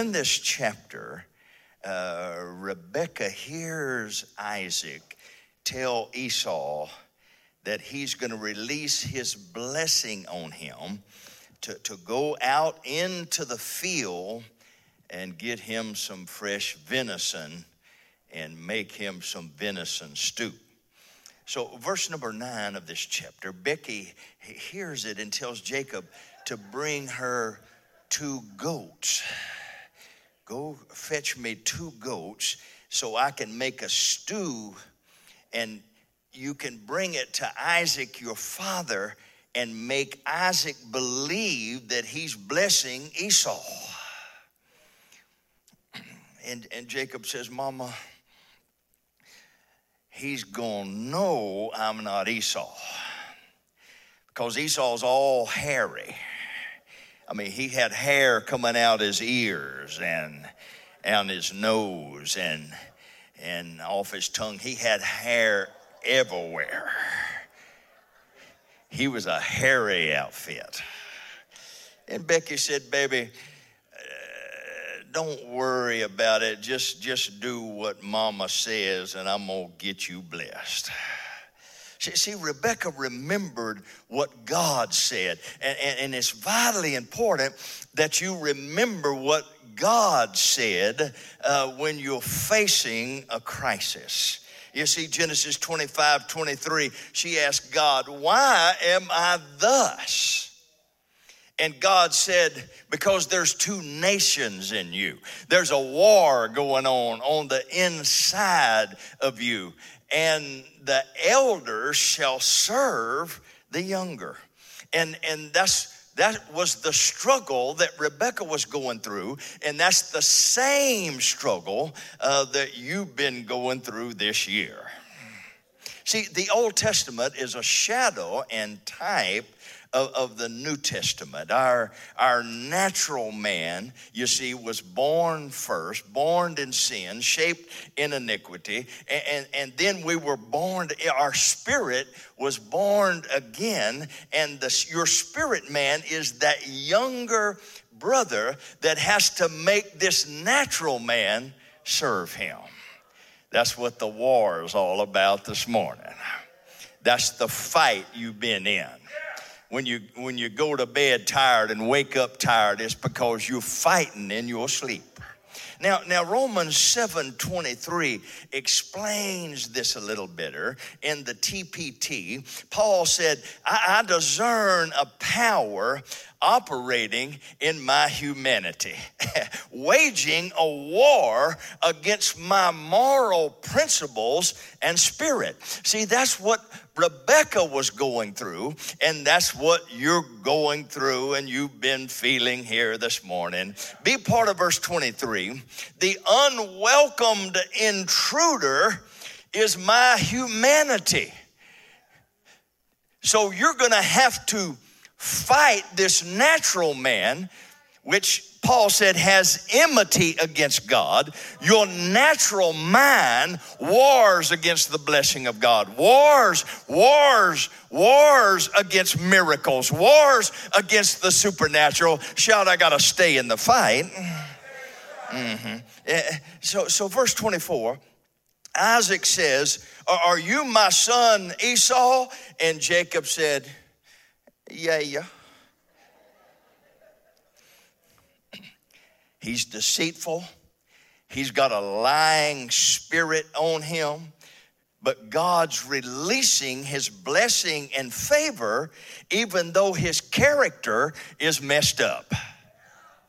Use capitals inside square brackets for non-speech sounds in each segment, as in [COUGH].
in this chapter, uh, Rebecca hears Isaac tell Esau that he's going to release his blessing on him to, to go out into the field and get him some fresh venison and make him some venison stew. So, verse number nine of this chapter, Becky hears it and tells Jacob to bring her two goats. Go fetch me two goats so I can make a stew and you can bring it to Isaac, your father, and make Isaac believe that he's blessing Esau. And, and Jacob says, Mama, he's going to know I'm not Esau. Because Esau's all hairy. I mean, he had hair coming out his ears and on his nose and and off his tongue. He had hair everywhere. He was a hairy outfit. And Becky said, "Baby, uh, don't worry about it. Just, just do what mama says, and I'm to get you blessed. See, see, Rebecca remembered what God said. And, and, and it's vitally important that you remember what God said uh, when you're facing a crisis. You see, Genesis 25 23, she asked God, Why am I thus? And God said, because there's two nations in you, there's a war going on on the inside of you, and the elder shall serve the younger. And, and that's that was the struggle that Rebecca was going through, and that's the same struggle uh, that you've been going through this year. See, the Old Testament is a shadow and type of, of the New Testament. Our, our natural man, you see, was born first, born in sin, shaped in iniquity, and, and, and then we were born, our spirit was born again, and the, your spirit man is that younger brother that has to make this natural man serve him. That's what the war is all about this morning. That's the fight you've been in when you when you go to bed tired and wake up tired it's because you're fighting in your sleep now, now Romans 7:23 explains this a little better in the TPT. Paul said, I, I discern a power operating in my humanity, [LAUGHS] waging a war against my moral principles and spirit. See, that's what Rebecca was going through, and that's what you're going through and you've been feeling here this morning. Be part of verse 23. The unwelcomed intruder is my humanity. So you're going to have to fight this natural man, which Paul said has enmity against God. Your natural mind wars against the blessing of God, wars, wars, wars against miracles, wars against the supernatural. Shout, I got to stay in the fight. Mm-hmm. Eh, so, so, verse 24. Isaac says, Are you my son Esau? And Jacob said, yeah, yeah. He's deceitful. He's got a lying spirit on him. But God's releasing his blessing and favor, even though his character is messed up.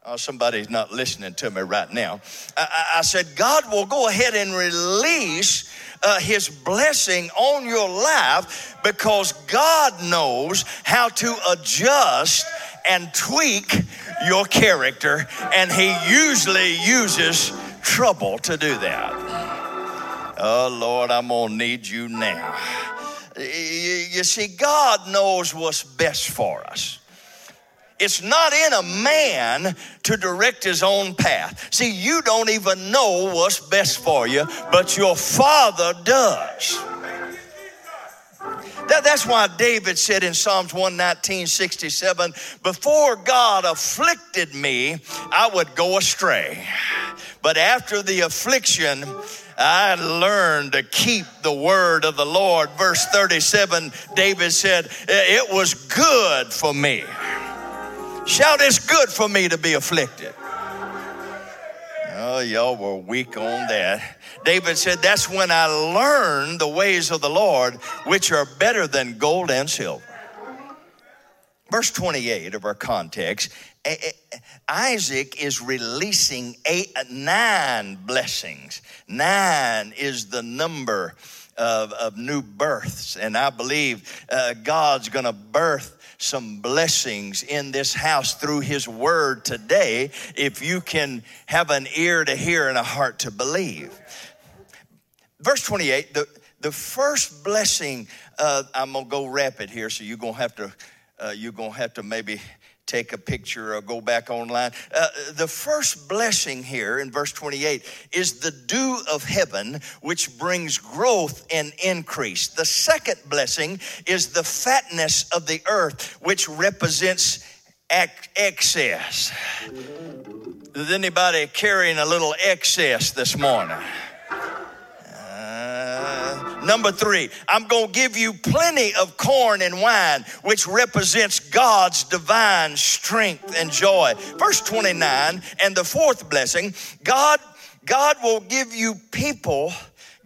Oh, somebody's not listening to me right now. I, I said, God will go ahead and release uh, his blessing on your life because God knows how to adjust and tweak your character, and he usually uses trouble to do that. Oh, Lord, I'm gonna need you now. You see, God knows what's best for us. It's not in a man to direct his own path. See, you don't even know what's best for you, but your father does. That, that's why David said in Psalms 119, 67, before God afflicted me, I would go astray. But after the affliction, I learned to keep the word of the Lord. Verse 37, David said, It was good for me. Shout, it's good for me to be afflicted. Oh, y'all were weak on that. David said, That's when I learned the ways of the Lord, which are better than gold and silver. Verse 28 of our context Isaac is releasing eight, nine blessings. Nine is the number of, of new births. And I believe uh, God's going to birth some blessings in this house through His Word today if you can have an ear to hear and a heart to believe. Verse 28, the, the first blessing, uh, I'm going to go rapid here, so you're going to have to, uh, you're going to have to maybe take a picture or go back online. Uh, the first blessing here in verse 28 is the dew of heaven, which brings growth and increase. The second blessing is the fatness of the earth, which represents excess. Is anybody carrying a little excess this morning? Number three, I'm going to give you plenty of corn and wine, which represents God's divine strength and joy. Verse 29, and the fourth blessing, God, God will give you people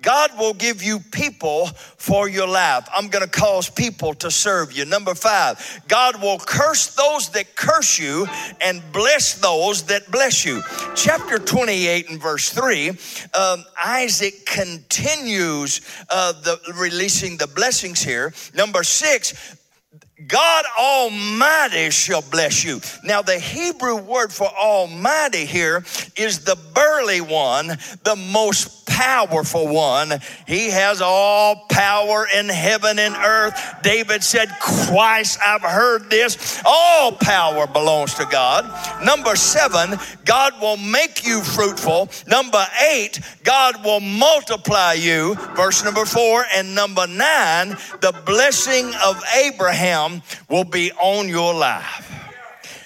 God will give you people for your life. I'm going to cause people to serve you. Number five, God will curse those that curse you and bless those that bless you. Chapter 28 and verse 3, um, Isaac continues uh, the releasing the blessings here. Number six, God Almighty shall bless you. Now, the Hebrew word for Almighty here is the burly one, the most powerful one. He has all power in heaven and earth. David said, Twice I've heard this. All power belongs to God. Number seven, God will make you fruitful. Number eight, God will multiply you. Verse number four. And number nine, the blessing of Abraham will be on your life.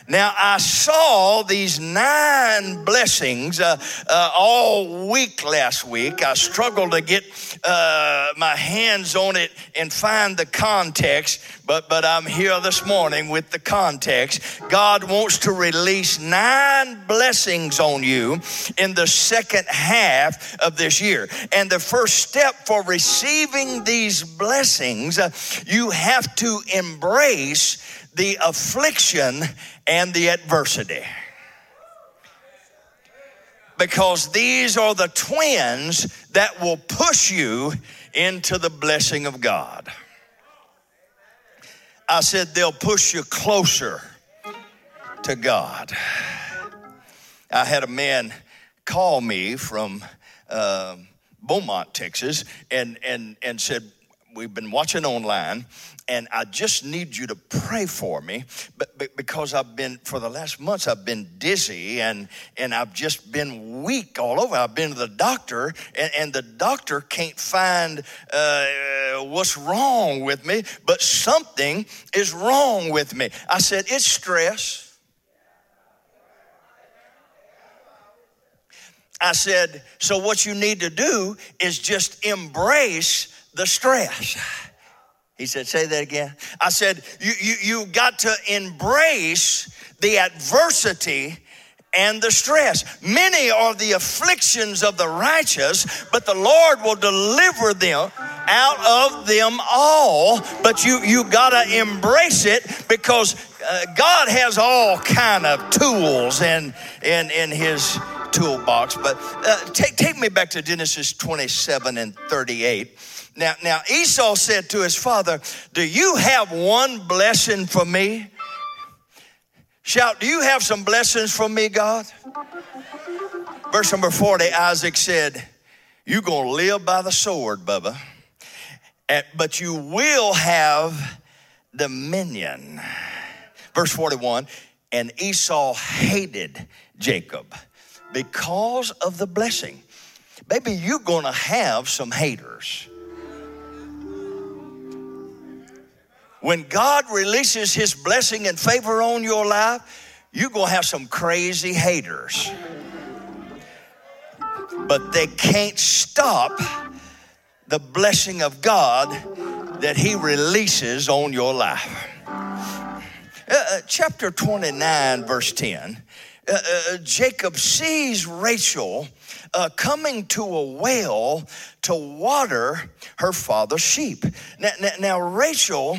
Now, I saw these nine blessings uh, uh, all week last week. I struggled to get uh, my hands on it and find the context, but, but I'm here this morning with the context. God wants to release nine blessings on you in the second half of this year. And the first step for receiving these blessings, uh, you have to embrace the affliction and the adversity. Because these are the twins that will push you into the blessing of God. I said they'll push you closer to God. I had a man call me from uh, Beaumont, Texas, and, and, and said, We've been watching online, and I just need you to pray for me but, but, because I've been for the last months I've been dizzy and and I've just been weak all over. I've been to the doctor and, and the doctor can't find uh, what's wrong with me, but something is wrong with me. I said it's stress. I said, so what you need to do is just embrace the stress. He said, Say that again. I said, You, you, you got to embrace the adversity and the stress. Many are the afflictions of the righteous, but the Lord will deliver them out of them all. But you you gotta embrace it because uh, God has all kind of tools in in in His toolbox. But uh, take take me back to Genesis 27 and 38. Now, now Esau said to his father, Do you have one blessing for me? Shout, Do you have some blessings for me, God? Verse number 40, Isaac said, You're going to live by the sword, Bubba, but you will have dominion. Verse 41, and Esau hated Jacob because of the blessing. Baby, you're going to have some haters. When God releases his blessing and favor on your life, you're going to have some crazy haters. But they can't stop the blessing of God that he releases on your life. Uh, uh, chapter 29, verse 10. Uh, uh, Jacob sees Rachel uh, coming to a well to water her father's sheep. Now, now, now Rachel,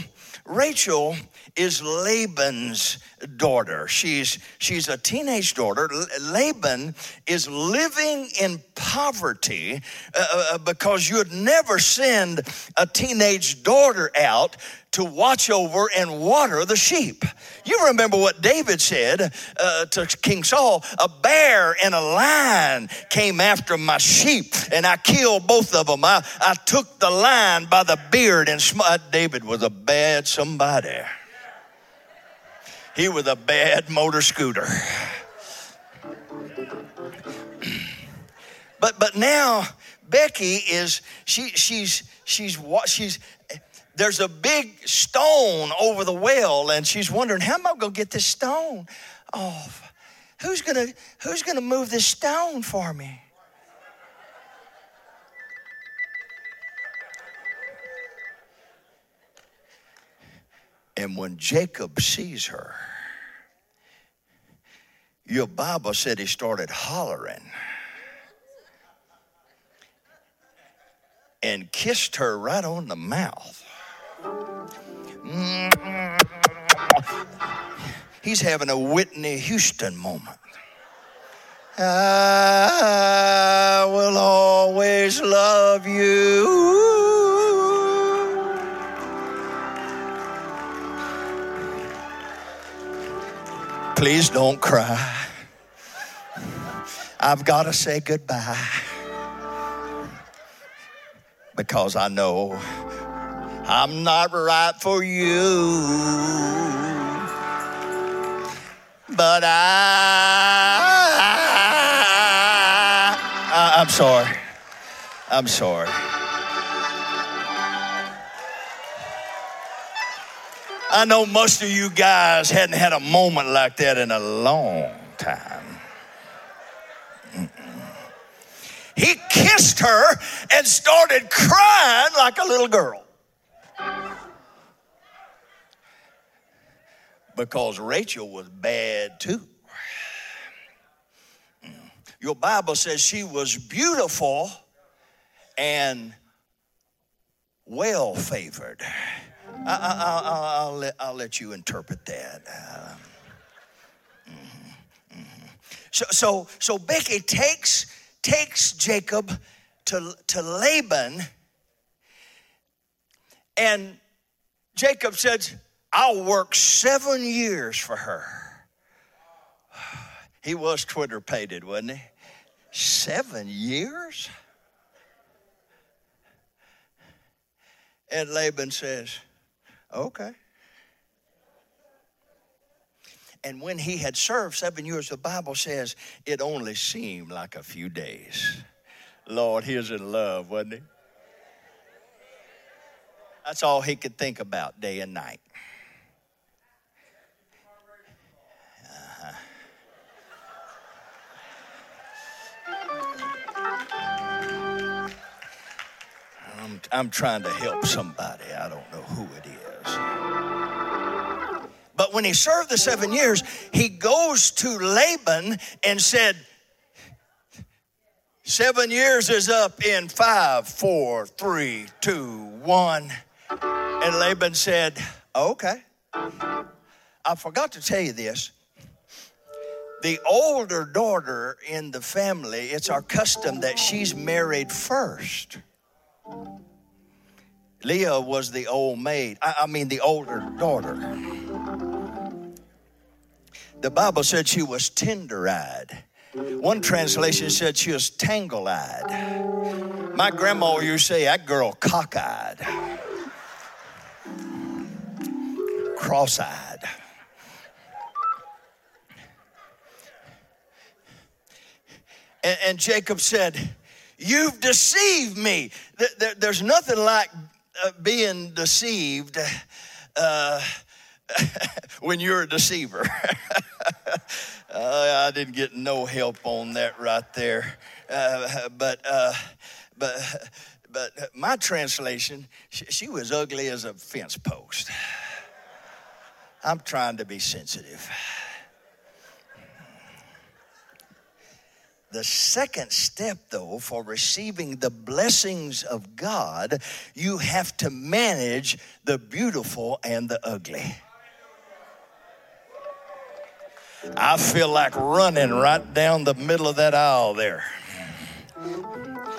Rachel is Laban's daughter. She's, she's a teenage daughter. Laban is living in poverty uh, uh, because you'd never send a teenage daughter out to watch over and water the sheep. You remember what David said uh, to King Saul a bear and a lion came after my sheep, and I killed both of them. I, I took the lion by the beard, and sm- David was a bad somebody. He was a bad motor scooter. But but now Becky is she she's she's what she's there's a big stone over the well and she's wondering how am I going to get this stone off? Who's going to who's going to move this stone for me? And when Jacob sees her, your Bible said he started hollering and kissed her right on the mouth. He's having a Whitney Houston moment. I will always love you. Please don't cry. I've got to say goodbye because I know I'm not right for you. But I, I I'm sorry. I'm sorry. I know most of you guys hadn't had a moment like that in a long time. he kissed her and started crying like a little girl. Because Rachel was bad too. Mm. Your Bible says she was beautiful and well favored. I, will let, I'll let you interpret that. Uh, mm-hmm, mm-hmm. So, so, so Becky takes takes Jacob to, to Laban, and Jacob says, I'll work seven years for her. [SIGHS] He was Twitter pated, wasn't he? Seven years? And Laban says, Okay. And when he had served seven years, the Bible says it only seemed like a few days. Lord, he was in love, wasn't he? That's all he could think about day and night. Uh-huh. I'm, I'm trying to help somebody. I don't know who it is. But when he served the seven years, he goes to Laban and said, Seven years is up in five, four, three, two, one. And Laban said, Okay. I forgot to tell you this. The older daughter in the family, it's our custom that she's married first. Leah was the old maid, I, I mean, the older daughter. The Bible said she was tender eyed. One translation said she was tangle eyed. My grandma used to say, that girl cockeyed, cross eyed. And, and, Jacob said, You've deceived me. There's nothing like being deceived uh, [LAUGHS] when you're a deceiver. [LAUGHS] uh, I didn't get no help on that right there. Uh, but, uh, but, but my translation, she, she was ugly as a fence post. I'm trying to be sensitive. The second step, though, for receiving the blessings of God, you have to manage the beautiful and the ugly. I feel like running right down the middle of that aisle there.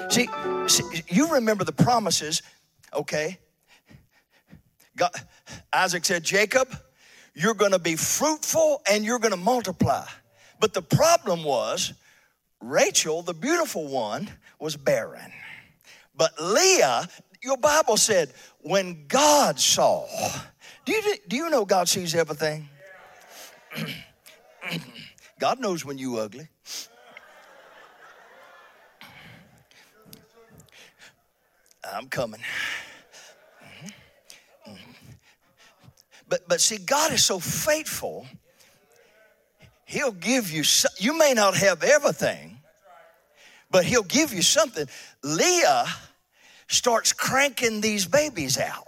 See, see you remember the promises, okay? God, Isaac said, Jacob, you're going to be fruitful and you're going to multiply. But the problem was, Rachel, the beautiful one, was barren. But Leah, your Bible said, when God saw, do you, do you know God sees everything? [CLEARS THROAT] God knows when you ugly. I'm coming. But but see, God is so faithful. He'll give you. You may not have everything, but He'll give you something. Leah starts cranking these babies out.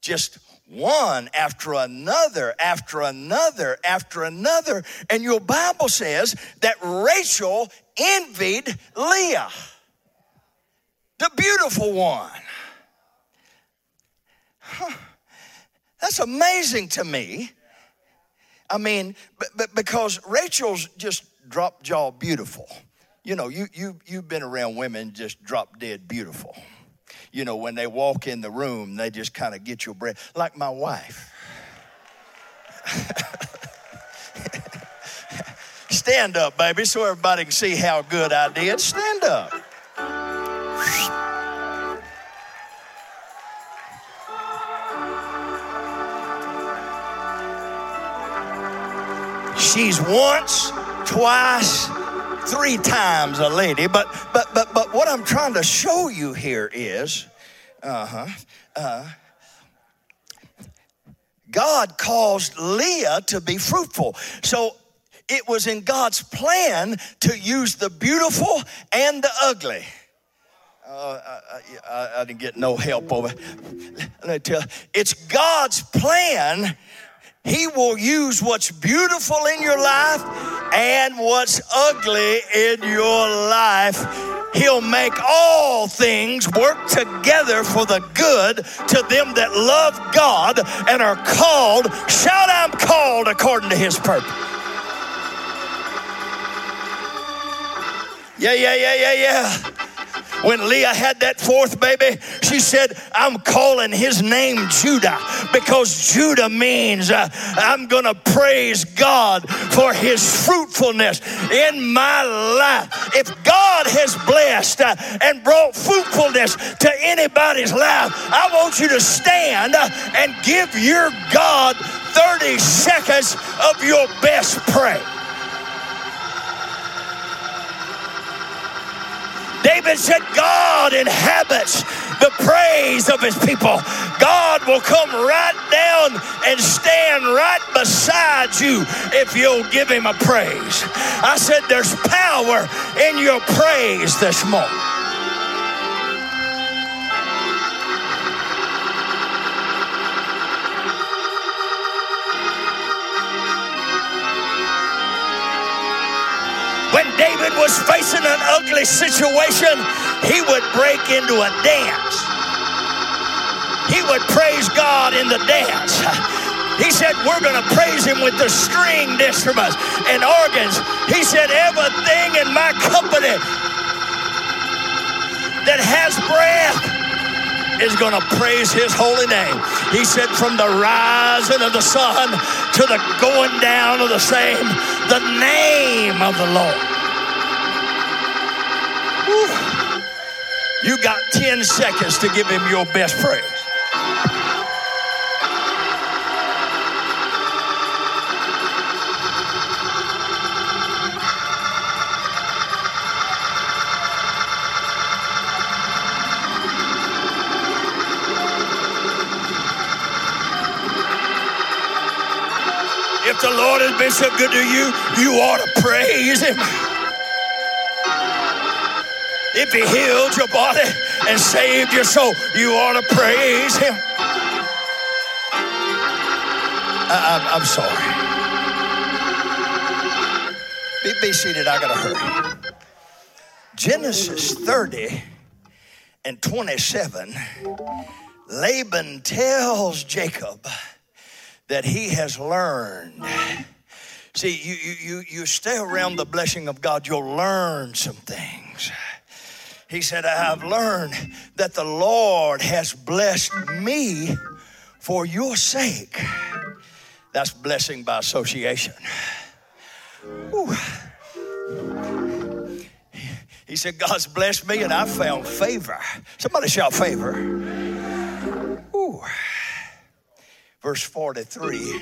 Just one after another, after another, after another. And your Bible says that Rachel envied Leah, the beautiful one. Huh. That's amazing to me. I mean, but, but because Rachel's just drop jaw beautiful. You know, you, you, you've been around women just drop dead beautiful you know, when they walk in the room, they just kind of get your breath, like my wife. [LAUGHS] Stand up, baby, so everybody can see how good I did. Stand up. She's once, twice, three times a lady. But but but but what I'm trying to show you here is, uh-huh, uh, God caused Leah to be fruitful. So it was in God's plan to use the beautiful and the ugly. Uh, I, I, I, didn't get no help over. Let me tell you, it's God's plan he will use what's beautiful in your life and what's ugly in your life. He'll make all things work together for the good to them that love God and are called. Shout, I'm called according to his purpose. Yeah, yeah, yeah, yeah, yeah. When Leah had that fourth baby, she said, I'm calling his name Judah because Judah means uh, I'm going to praise God for his fruitfulness in my life. If God has blessed uh, and brought fruitfulness to anybody's life, I want you to stand uh, and give your God 30 seconds of your best praise. David said, God inhabits the praise of his people. God will come right down and stand right beside you if you'll give him a praise. I said, There's power in your praise this morning. Was facing an ugly situation, he would break into a dance. He would praise God in the dance. [LAUGHS] He said, We're going to praise him with the stringed instruments and organs. He said, Everything in my company that has breath is going to praise his holy name. He said, From the rising of the sun to the going down of the same, the name of the Lord. You got 10 seconds to give him your best praise. If the Lord has been so good to you, you ought to praise Him. If He healed your body and saved your soul, you ought to praise Him. I, am sorry. Be, be seated, I gotta hurry. Genesis 30 and 27, Laban tells Jacob that he has learned. See, you, you, you stay around the blessing of God, you'll learn some things. He said, I have learned that the Lord has blessed me for your sake. That's blessing by association. He said, God's blessed me and I found favor. Somebody shout favor. Ooh. Verse 43,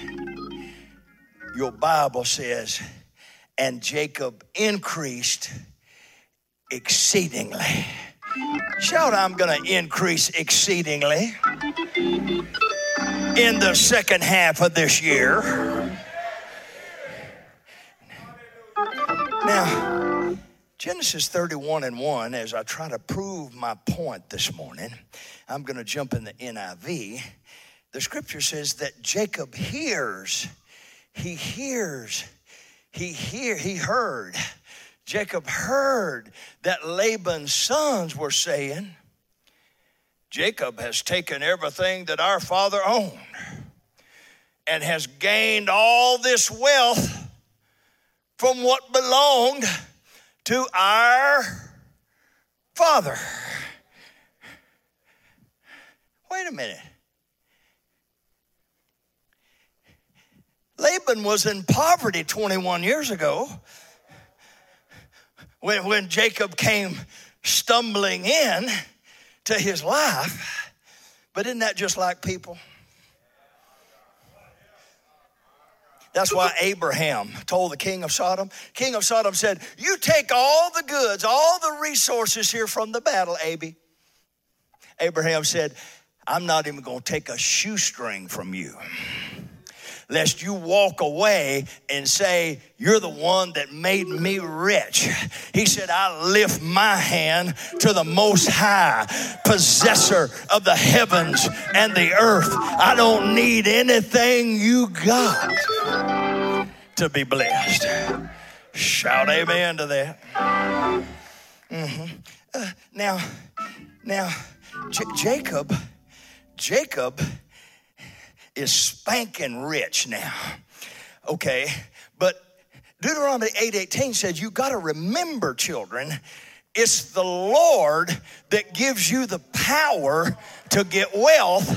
your Bible says, and Jacob increased exceedingly. Shout, I'm going to increase exceedingly in the second half of this year. Now, Genesis 31 and 1, as I try to prove my point this morning, I'm going to jump in the NIV. The scripture says that Jacob hears, he hears, he hear, he heard. Jacob heard that Laban's sons were saying, Jacob has taken everything that our father owned and has gained all this wealth from what belonged to our father. Wait a minute. Laban was in poverty 21 years ago when, when Jacob came stumbling in to his life. But isn't that just like people? That's why Abraham told the king of Sodom, king of Sodom said, You take all the goods, all the resources here from the battle, Abby. Abraham said, I'm not even going to take a shoestring from you lest you walk away and say, You're the one that made me rich. He said, I lift my hand to the Most High, possessor of the heavens and the earth. I don't need anything you got to be blessed. Shout amen to that. Mm-hmm. Uh, now, now, J- Jacob, Jacob is spanking rich now. Okay, but Deuteronomy 8:18 says you got to remember children it's the Lord that gives you the power to get wealth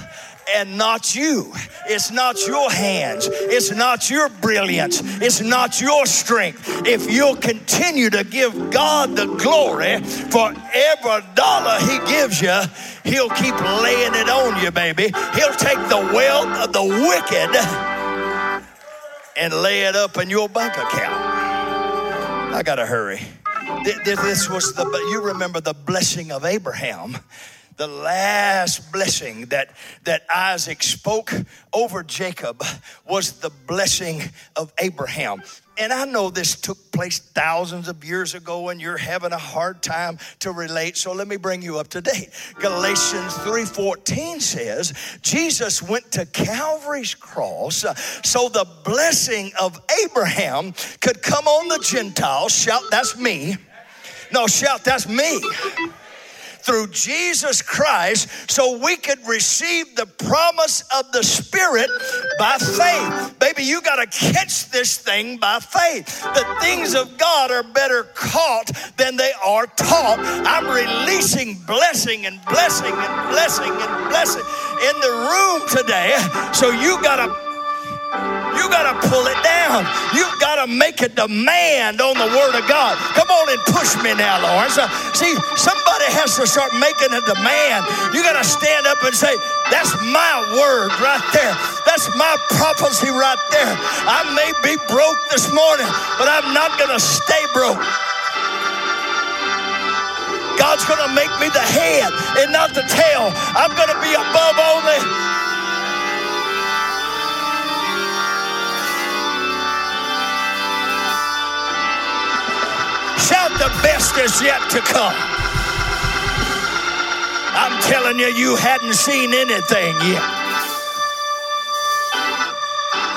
and not you. It's not your hands. It's not your brilliance. It's not your strength. If you'll continue to give God the glory for every dollar He gives you, He'll keep laying it on you, baby. He'll take the wealth of the wicked and lay it up in your bank account. I got to hurry. This was the, you remember the blessing of Abraham the last blessing that, that Isaac spoke over Jacob was the blessing of Abraham. And I know this took place thousands of years ago and you're having a hard time to relate, so let me bring you up to date. Galatians 3:14 says, Jesus went to Calvary's cross uh, so the blessing of Abraham could come on the Gentiles. Shout, that's me. No, shout, that's me through Jesus Christ so we could receive the promise of the Spirit by faith. Baby, you got to catch this thing by faith. The things of God are better caught than they are taught. I'm releasing blessing and blessing and blessing and blessing in the room today. So you got to you got to pull it down. You've got to make a demand on the Word of God. Come on and push me now, Lawrence. Uh, see, somebody has to start making a demand. You got to stand up and say, That's my word right there. That's my prophecy right there. I may be broke this morning, but I'm not going to stay broke. God's going to make me the head and not the tail. I'm going to be above only the best is yet to come. I'm telling you, you hadn't seen anything yet.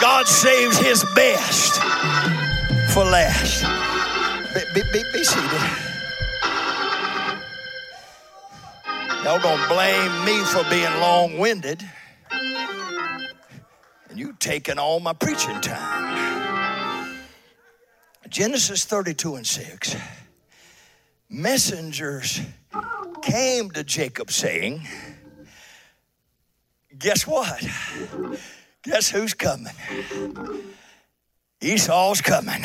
God saves his best for last. Be, be, be seated. Y'all gonna blame me for being long winded, and you taking all my preaching time. Genesis 32 and 6. Messengers came to Jacob saying, Guess what? Guess who's coming? Esau's coming.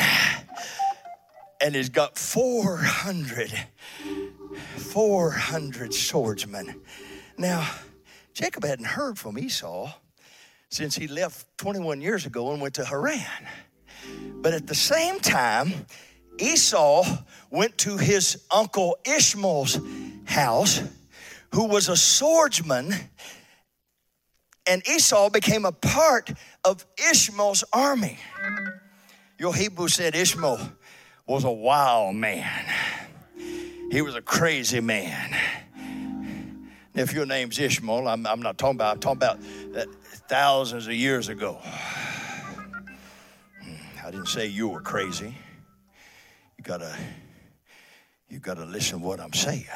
And he's got 400, 400 swordsmen. Now, Jacob hadn't heard from Esau since he left 21 years ago and went to Haran. But at the same time, Esau went to his uncle Ishmael's house, who was a swordsman, and Esau became a part of Ishmael's army. Your Hebrew said Ishmael was a wild man. He was a crazy man. If your name's Ishmael, I'm, I'm not talking about, I'm talking about uh, thousands of years ago. I didn't say you were crazy. You gotta, you gotta listen to what I'm saying.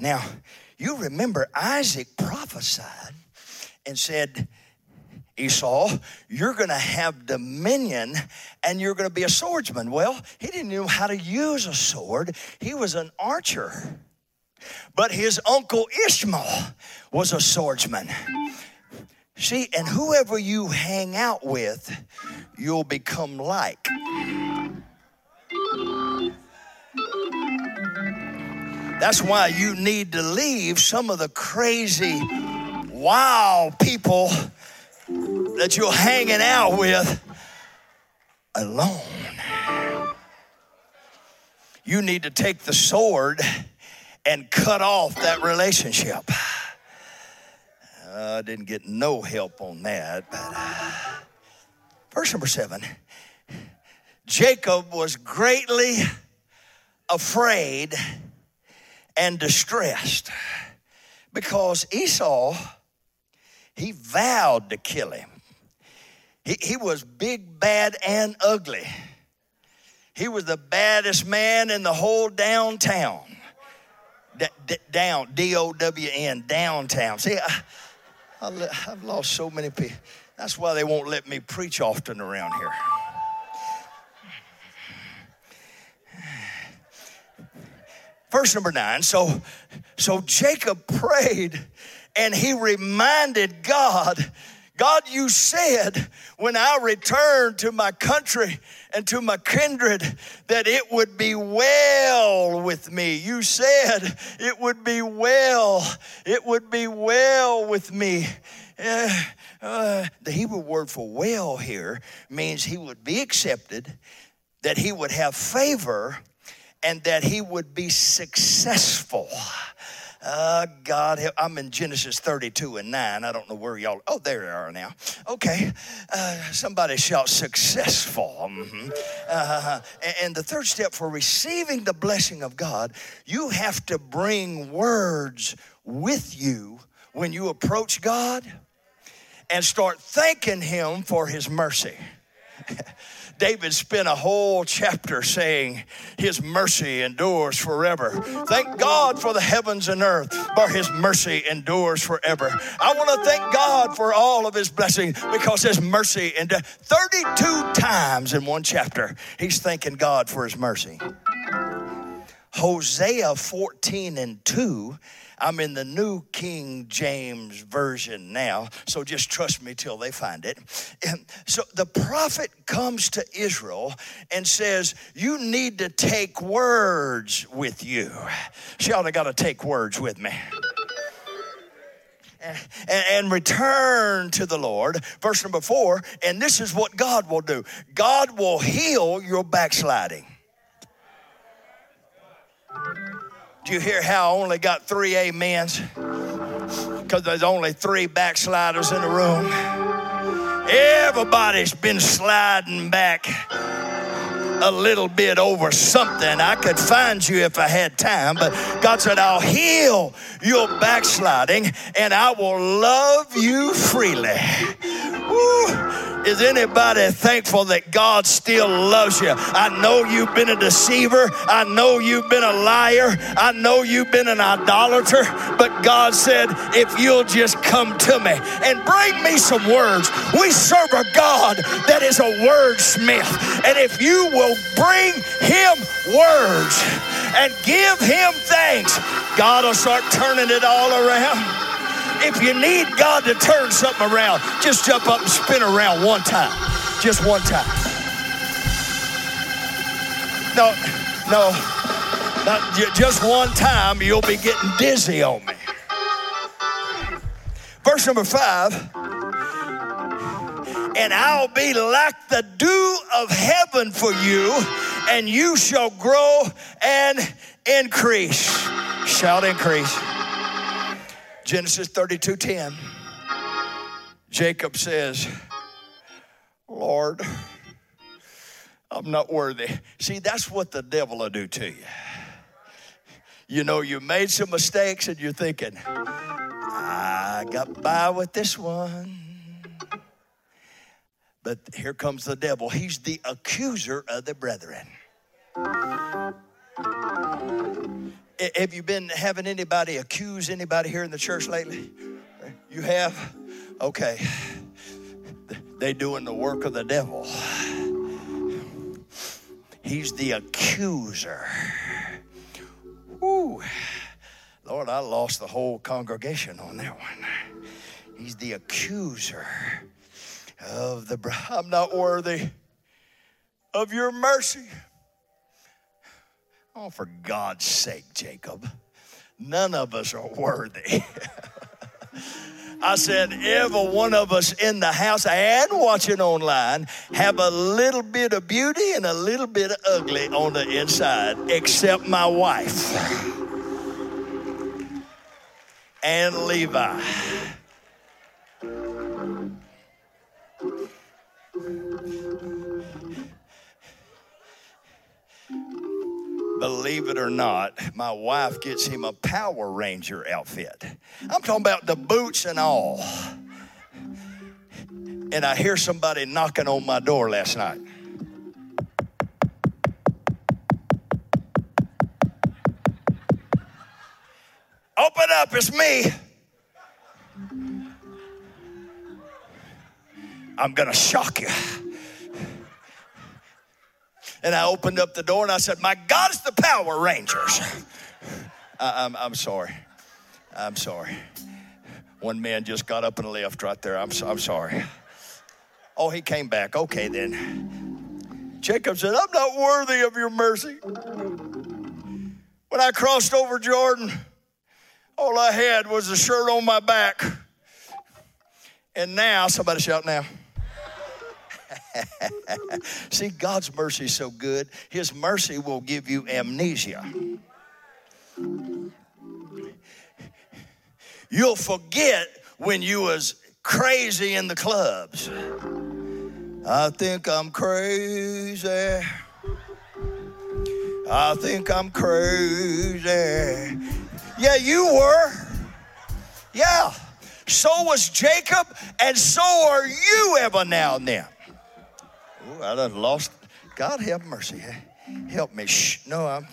Now, you remember Isaac prophesied and said, Esau, you're going to have dominion and you're going to be a swordsman. Well, he didn't know how to use a sword, he was an archer. But his uncle Ishmael was a swordsman. See, and whoever you hang out with, you'll become like. That's why you need to leave some of the crazy, wild people that you're hanging out with alone. You need to take the sword and cut off that relationship. Didn't get no help on that, but uh, verse number seven Jacob was greatly afraid and distressed because Esau, he vowed to kill him. He, he was big, bad, and ugly. He was the baddest man in the whole downtown. D- d- down, D O W N, downtown. See, I, I've lost so many people. That's why they won't let me preach often around here. Verse number nine. So, so Jacob prayed and he reminded God God, you said when I returned to my country and to my kindred that it would be well with me. You said it would be well. It would be well with me. Uh, uh, the Hebrew word for well here means he would be accepted, that he would have favor, and that he would be successful. Uh, God, I'm in Genesis 32 and 9. I don't know where y'all. Oh, there you are now. Okay. Uh, somebody shout successful. Mm-hmm. Uh, and the third step for receiving the blessing of God, you have to bring words with you when you approach God and start thanking Him for His mercy. [LAUGHS] David spent a whole chapter saying, His mercy endures forever. Thank God for the heavens and earth, for His mercy endures forever. I want to thank God for all of His blessings because His mercy, and 32 times in one chapter, He's thanking God for His mercy. Hosea 14 and 2 I'm in the New King James Version now, so just trust me till they find it. And so the prophet comes to Israel and says, You need to take words with you. Shout, I got to take words with me and return to the Lord. Verse number four, and this is what God will do God will heal your backsliding. Do you hear how I only got three amens? Because there's only three backsliders in the room. Everybody's been sliding back. A little bit over something. I could find you if I had time, but God said, I'll heal your backsliding and I will love you freely. Woo. Is anybody thankful that God still loves you? I know you've been a deceiver. I know you've been a liar. I know you've been an idolater. But God said, if you'll just come to me and bring me some words, we serve a God that is a wordsmith. And if you will bring him words and give him thanks, God will start turning it all around. If you need God to turn something around, just jump up and spin around one time. Just one time. No, no, not just one time, you'll be getting dizzy on me. Verse number five. And I'll be like the dew of heaven for you, and you shall grow and increase. Shout increase. Genesis 32 10. Jacob says, Lord, I'm not worthy. See, that's what the devil will do to you. You know, you made some mistakes and you're thinking, I got by with this one. But here comes the devil. He's the accuser of the brethren. Have you been having anybody accuse anybody here in the church lately? You have? Okay. They doing the work of the devil. He's the accuser. Woo. Lord, I lost the whole congregation on that one. He's the accuser of the I'm not worthy of your mercy. Oh, for God's sake, Jacob. None of us are worthy. [LAUGHS] I said, every one of us in the house and watching online have a little bit of beauty and a little bit of ugly on the inside, except my wife and Levi. Believe it or not, my wife gets him a Power Ranger outfit. I'm talking about the boots and all. And I hear somebody knocking on my door last night. Open up, it's me. I'm going to shock you. And I opened up the door and I said, My God, it's the Power Rangers. I, I'm, I'm sorry. I'm sorry. One man just got up and left right there. I'm, I'm sorry. Oh, he came back. Okay, then. Jacob said, I'm not worthy of your mercy. When I crossed over Jordan, all I had was a shirt on my back. And now, somebody shout now. [LAUGHS] See, God's mercy is so good. His mercy will give you amnesia. You'll forget when you was crazy in the clubs. I think I'm crazy. I think I'm crazy. Yeah, you were. Yeah. So was Jacob, and so are you ever now and then. Ooh, I done lost. God have mercy. Help me. Shh. No, I'm.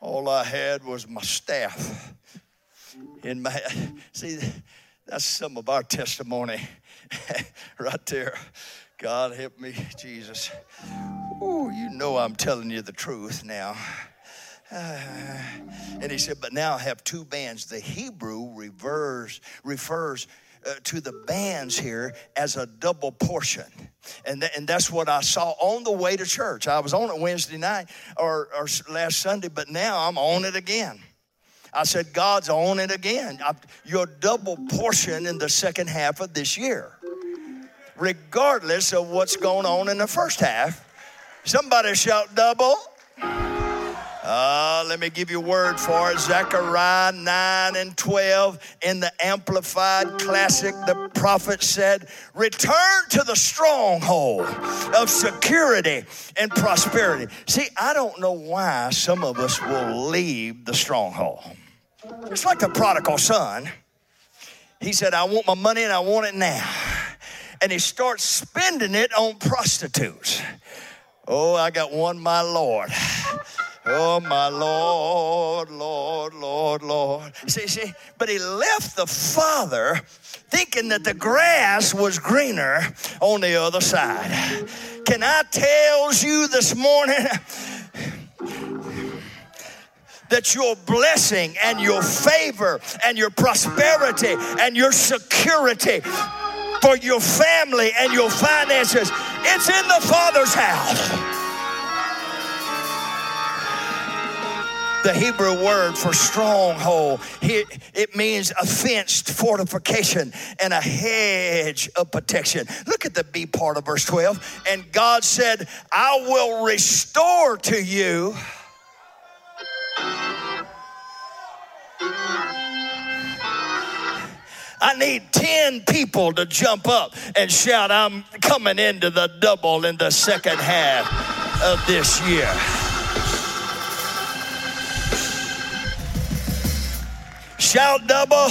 All I had was my staff. In my see, that's some of our testimony [LAUGHS] right there. God help me, Jesus. Oh, you know I'm telling you the truth now. Uh, [SIGHS] and he said, but now I have two bands. The Hebrew reverse, refers uh, to the bands here as a double portion. And, th- and that's what I saw on the way to church. I was on it Wednesday night or, or last Sunday, but now I'm on it again. I said, God's on it again. I, your double portion in the second half of this year, regardless of what's going on in the first half. Somebody shout double. Uh, let me give you a word for it. Zechariah 9 and 12 in the Amplified Classic, the prophet said, Return to the stronghold of security and prosperity. See, I don't know why some of us will leave the stronghold. It's like the prodigal son. He said, I want my money and I want it now. And he starts spending it on prostitutes. Oh, I got one, my Lord. Oh, my Lord, Lord, Lord, Lord. See, see, but he left the father thinking that the grass was greener on the other side. Can I tell you this morning? that your blessing and your favor and your prosperity and your security for your family and your finances, it's in the Father's house. The Hebrew word for stronghold. It means a fenced fortification and a hedge of protection. Look at the B part of verse 12. And God said, I will restore to you. I need 10 people to jump up and shout, I'm coming into the double in the second half of this year. Shout double.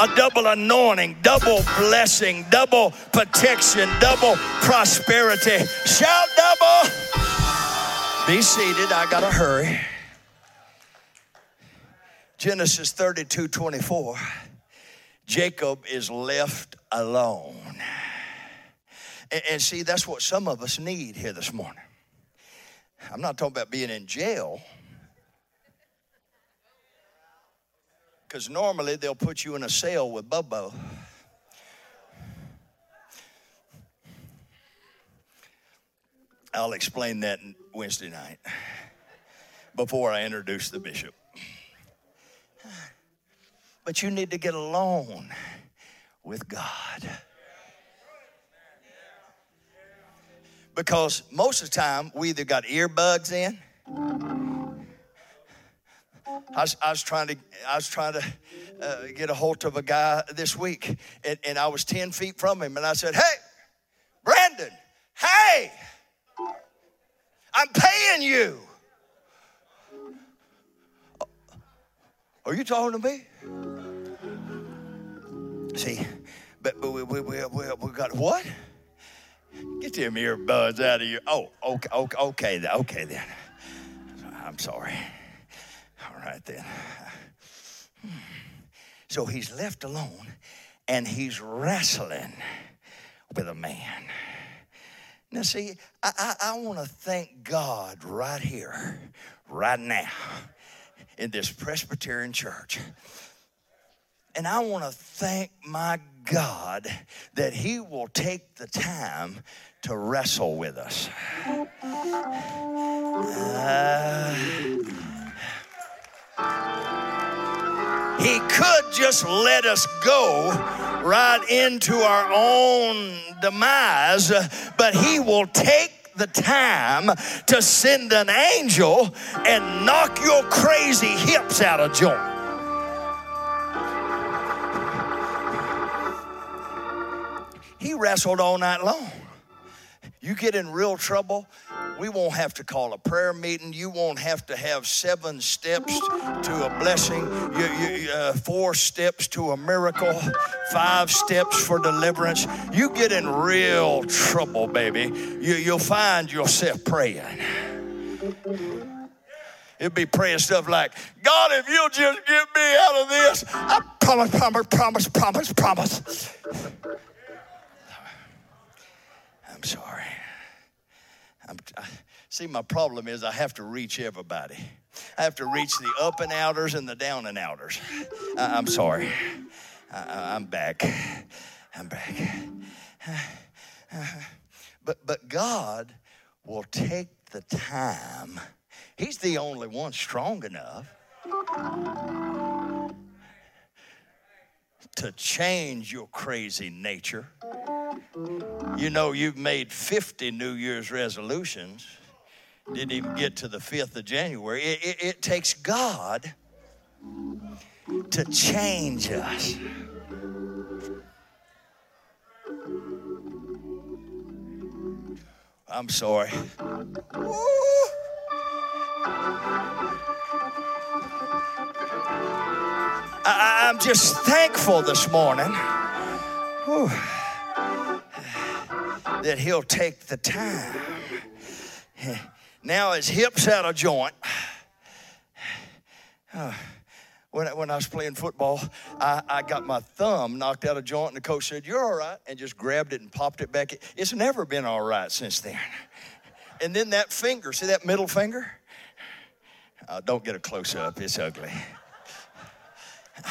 A double anointing, double blessing, double protection, double prosperity. Shout double. Be seated. I got to hurry. Genesis 32 24. Jacob is left alone. And, and, see, that's what some of us need here this morning. I'm not talking about being in jail. Because normally they'll put you in a cell with Bubbo. I'll explain that Wednesday night before I introduce the bishop. But you need to get alone with God. Because most of the time, we either got earbuds in I was, I was trying to, I was trying to uh, get a hold of a guy this week, and, and I was 10 feet from him, and I said, Hey, Brandon, hey, I'm paying you. Are you talking to me? See, but, but we, we, we, we, we got what? Get them earbuds out of your. Oh, okay, okay, okay, okay then. I'm sorry right then. So he's left alone and he's wrestling with a man. Now, see, I, I, I want to thank God right here, right now, in this Presbyterian church. And I want to thank my God that He will take the time to wrestle with us. Uh, he could just let us go right into our own demise, but He will take the time to send an angel and knock your crazy hips out of joint. He wrestled all night long. You get in real trouble, we won't have to call a prayer meeting. You won't have to have seven steps to a blessing, you, you, uh, four steps to a miracle, five steps for deliverance. You get in real trouble, baby. You, you'll find yourself praying. It'd be praying stuff like, God, if you'll just get me out of this, I promise, promise, promise, promise, promise. I'm sorry. See, my problem is I have to reach everybody. I have to reach the up and outers and the down and outers. I, am sorry. I, I'm back. I'm back. But, but God will take the time. He's the only one strong enough to change your crazy nature you know, you've made 50 New Year's resolutions didn't even get to the 5th of January. It, it, it takes God to change us. I'm sorry. I, am just thankful this morning whew, that he'll take the time. Now his hip's out of joint. [SIGHS] When, I, when I was playing football, I, I got my thumb knocked out of joint, and the coach said, You're all right, and just grabbed it and popped it back. It's never been all right since then. [LAUGHS] And then that finger, see that middle finger? Uh, don't get a close up, it's ugly. [LAUGHS] [SIGHS]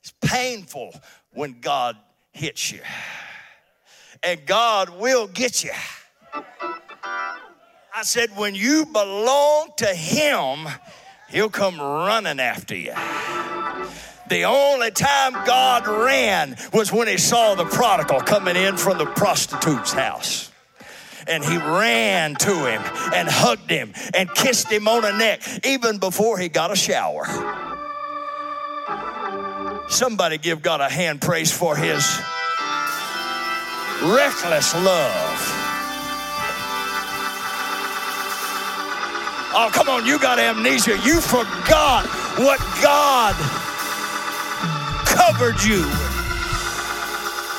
it's painful when God hits you, and God will get you. I said, when you belong to Him, He'll come running after you. The only time God ran was when He saw the prodigal coming in from the prostitute's house. And he ran to him and hugged him and kissed him on the neck even before he got a shower. Somebody give God a hand praise for his reckless love. Oh, come on, you got amnesia. You forgot what God covered you.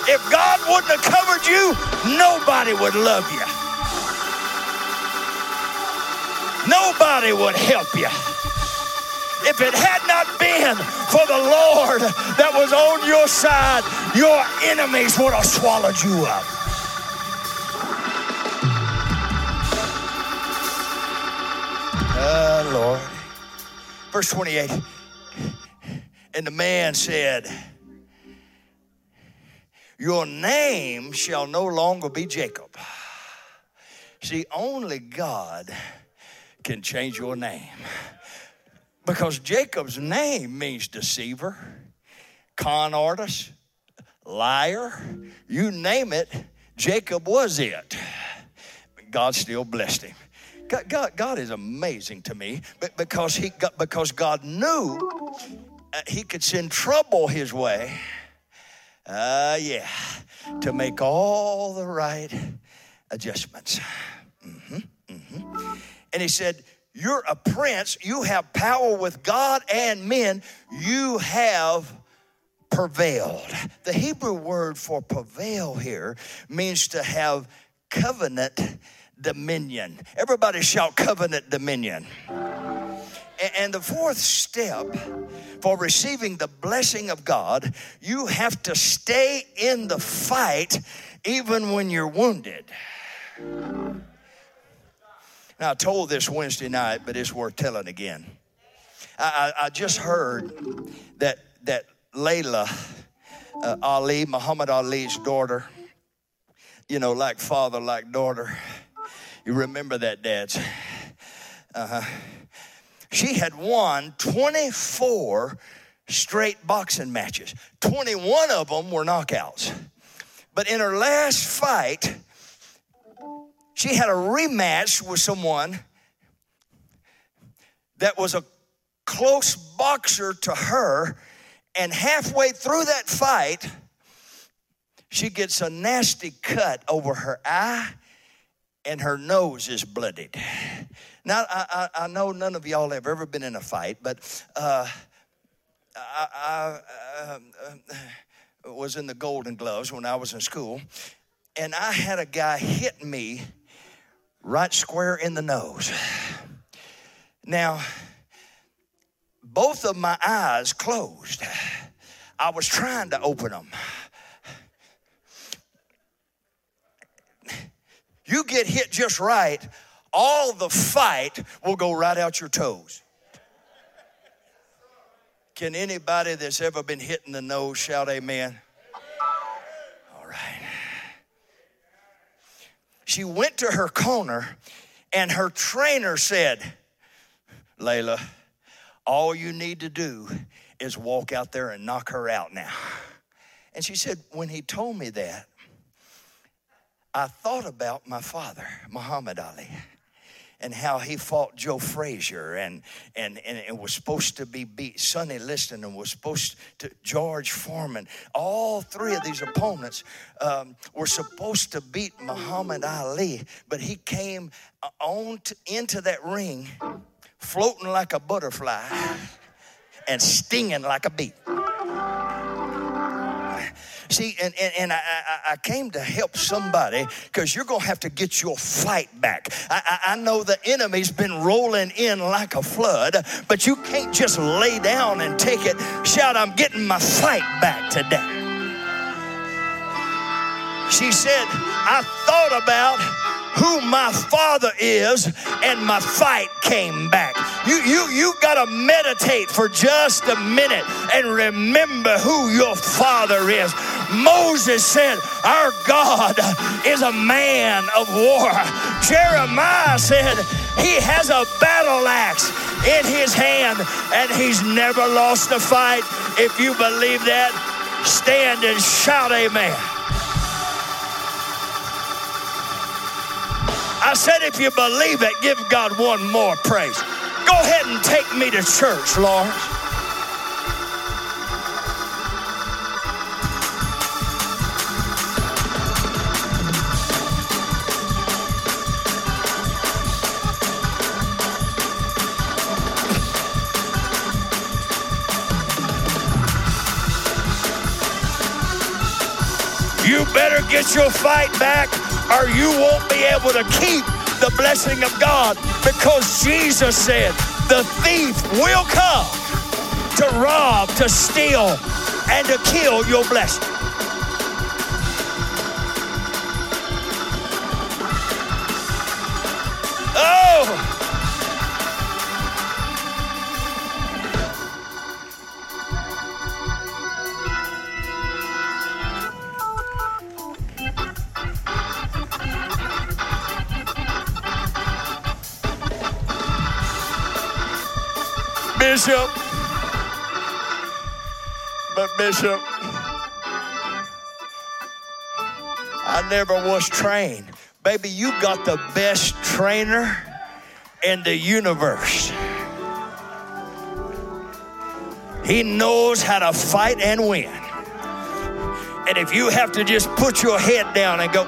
If God wouldn't have covered you, nobody would love you. Nobody would help you. If it had not been for the Lord that was on your side, your enemies would have swallowed you up. Uh, Lord. Verse 28. And the man said, Your name shall no longer be Jacob. See, only God can change your name. Because Jacob's name means deceiver, con artist, liar, you name it, Jacob was it. God still blessed him. God, God, God is amazing to me because he because God knew uh, he could send trouble his way. Uh, yeah, to make all the right adjustments. Mm-hmm, mm-hmm. And he said, You're a prince, you have power with God and men, you have prevailed. The Hebrew word for prevail here means to have covenant dominion. Everybody shout covenant dominion. And the fourth step for receiving the blessing of God, you have to stay in the fight even when you're wounded. Now, I told this Wednesday night, but it's worth telling again. I, I just heard that, that Laila uh, Ali, Muhammad Ali's daughter, you know, like father, like daughter, you remember that, dads? Uh huh. She had won 24 straight boxing matches. 21 of them were knockouts. But in her last fight, she had a rematch with someone that was a close boxer to her. And halfway through that fight, she gets a nasty cut over her eye and her nose is bloodied. Now, I, I, I know none of y'all have ever been in a fight, but uh, I, I uh, was in the Golden Gloves when I was in school, and I had a guy hit me right square in the nose. Now, both of my eyes closed. I was trying to open them. You get hit just right, all the fight will go right out your toes. Can anybody that's ever been hit in the nose shout amen? All right. She went to her corner and her trainer said, Laila, all you need to do is walk out there and knock her out now. And she said, when he told me that, I thought about my father, Muhammad Ali and how he fought Joe Frazier and, and, and it was supposed to be beat. Sonny Liston and was supposed to, George Foreman. All three of these opponents um, were supposed to beat Muhammad Ali, but he came on to, into that ring floating like a butterfly and stinging like a bee. See, and, and, and I, I, I came to help somebody because you're going to have to get your fight back. I, I, I know the enemy's been rolling in like a flood, but you can't just lay down and take it. Shout, I'm getting my fight back today. She said, I thought about who my father is, and my fight came back. You, you, you got to meditate for just a minute and remember who your father is. Moses said, Our God is a man of war. Jeremiah said, He has a battle axe in his hand and he's never lost a fight. If you believe that, stand and shout, Amen. I said, if you believe it, give God one more praise. Go ahead and take me to church, Lord. You better get your fight back or you won't be able to keep the blessing of God because Jesus said, The thief will come to rob, to steal, and to kill your blessing. Never was trained. Baby, you got the best trainer in the universe. He knows how to fight and win. And if you have to just put your head down and go,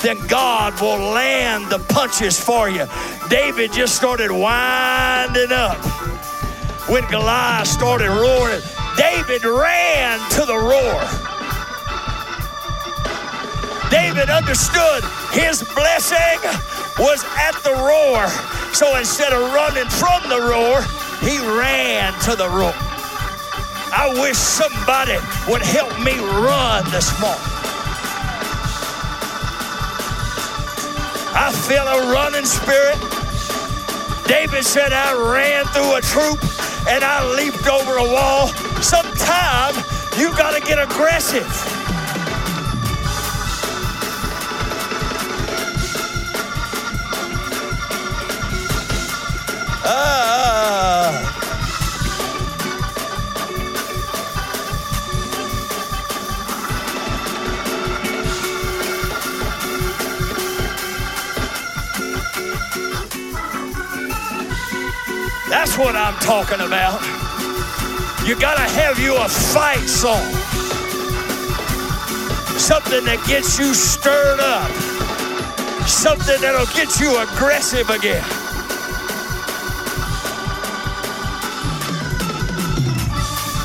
then God will land the punches for you. David just started winding up when Goliath started roaring. David ran to the roar. David understood his blessing was at the roar. So instead of running from the roar, he ran to the roar. I wish somebody would help me run this morning. I feel a running spirit. David said, I ran through a troop and I leaped over a wall. Sometime you got to get aggressive. Ah. That's what I'm talking about. You got to have you a fight song. Something that gets you stirred up. Something that'll get you aggressive again.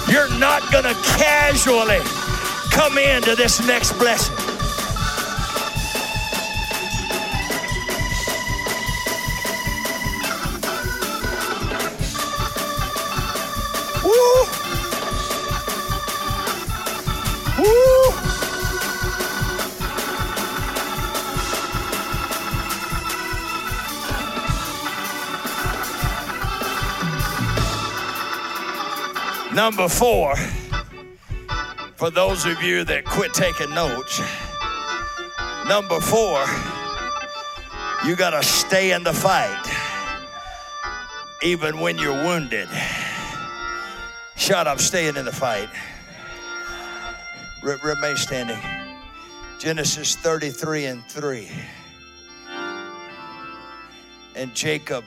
You're not to casually come into this next blessing. Number four, for those of you that quit taking notes, number four, you got to stay in the fight even when you're wounded. Shout, I'm staying in the fight. remain standing. Genesis 33 and 3. And Jacob,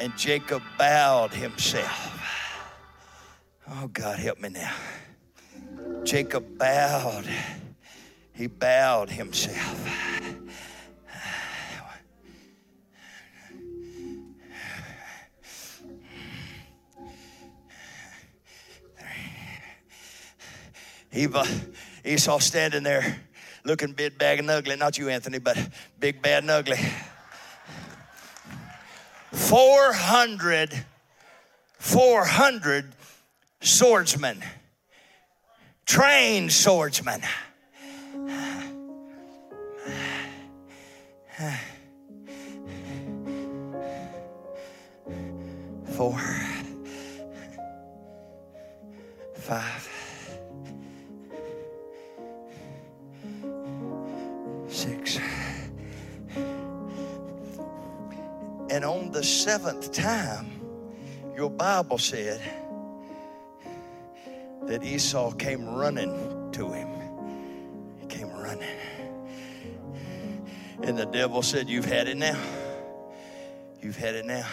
and Jacob bowed himself. Oh, God, help me now. Jacob bowed, he bowed himself. Eva, Esau standing there looking big, bad, and ugly. Not you, Anthony, but big, bad, and ugly. 400, 400 swordsmen, trained swordsman. Four, five, six. And on the seventh time, your Bible said that Esau came running to him. He came running. And the devil said, You've had it now. You've had it now.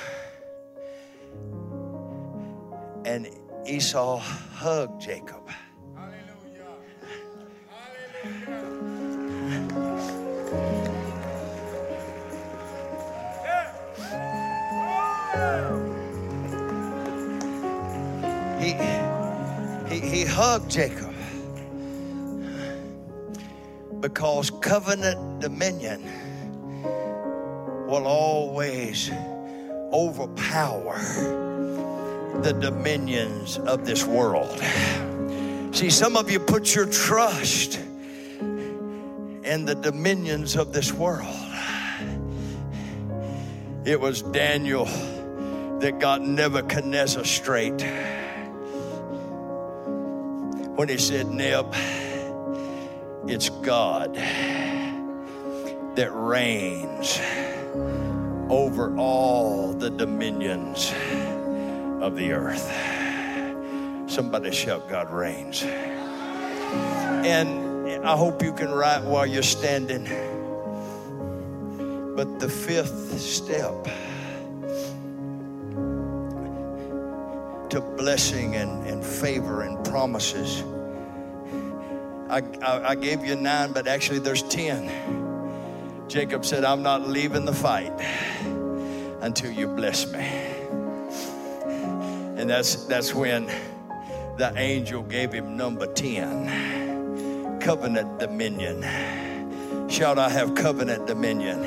And Esau hugged Jacob. He Jacob because covenant dominion will always overpower the dominions of this world. See, some of you put your trust in the dominions of this world. It was Daniel that got Nebuchadnezzar straight when he said, Neb, it's God that reigns over all the dominions of the earth. Somebody shout, God reigns. And I hope you can write while you're standing. But the fifth step to blessing and, and favor and promises. I, I, I gave you nine, but actually there's ten. Jacob said, I'm not leaving the fight until you bless me. And that's, that's when the angel gave him number 10 covenant dominion. Shall I have covenant dominion.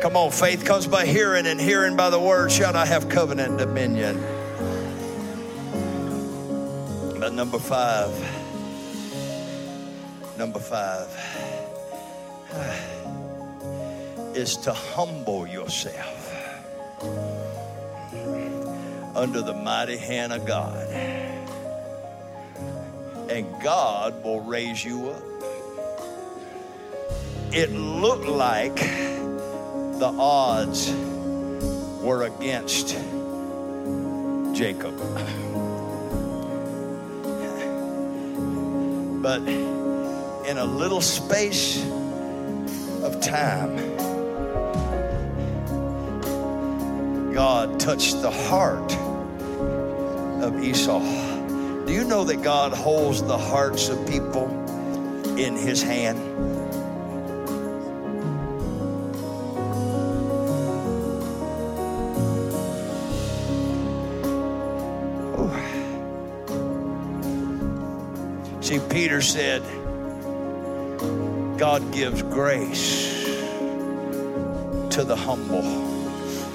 Come on, faith comes by hearing, and hearing by the word. Shall I have covenant dominion. Number five, number five is to humble yourself under the mighty hand of God. And God will raise you up. It looked like the odds were against Jacob. But in a little space of time, God touched the heart of Esau. Do you know that God holds the hearts of people in his hand? Peter said, God gives grace to the humble.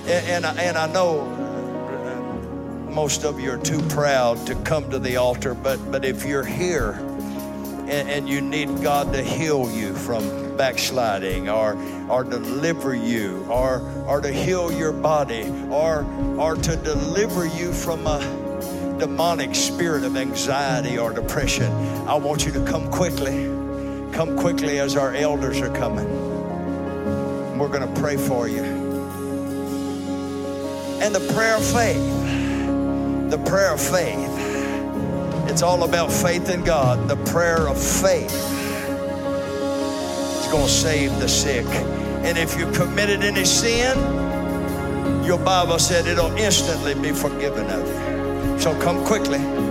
And, and, and I know uh, most of you are too proud to come to the altar, but, but if you're here and, and you need God to heal you from backsliding or, or deliver you or, or to heal your body or, or to deliver you from a demonic spirit of anxiety or depression, I want you to come quickly. Come quickly as our elders are coming. We're going to pray for you. And the prayer of faith, the prayer of faith, it's It's all about faith in God. The prayer of faith is going to save the sick. And if you committed any sin, your Bible said it'll instantly be forgiven of you. So come quickly.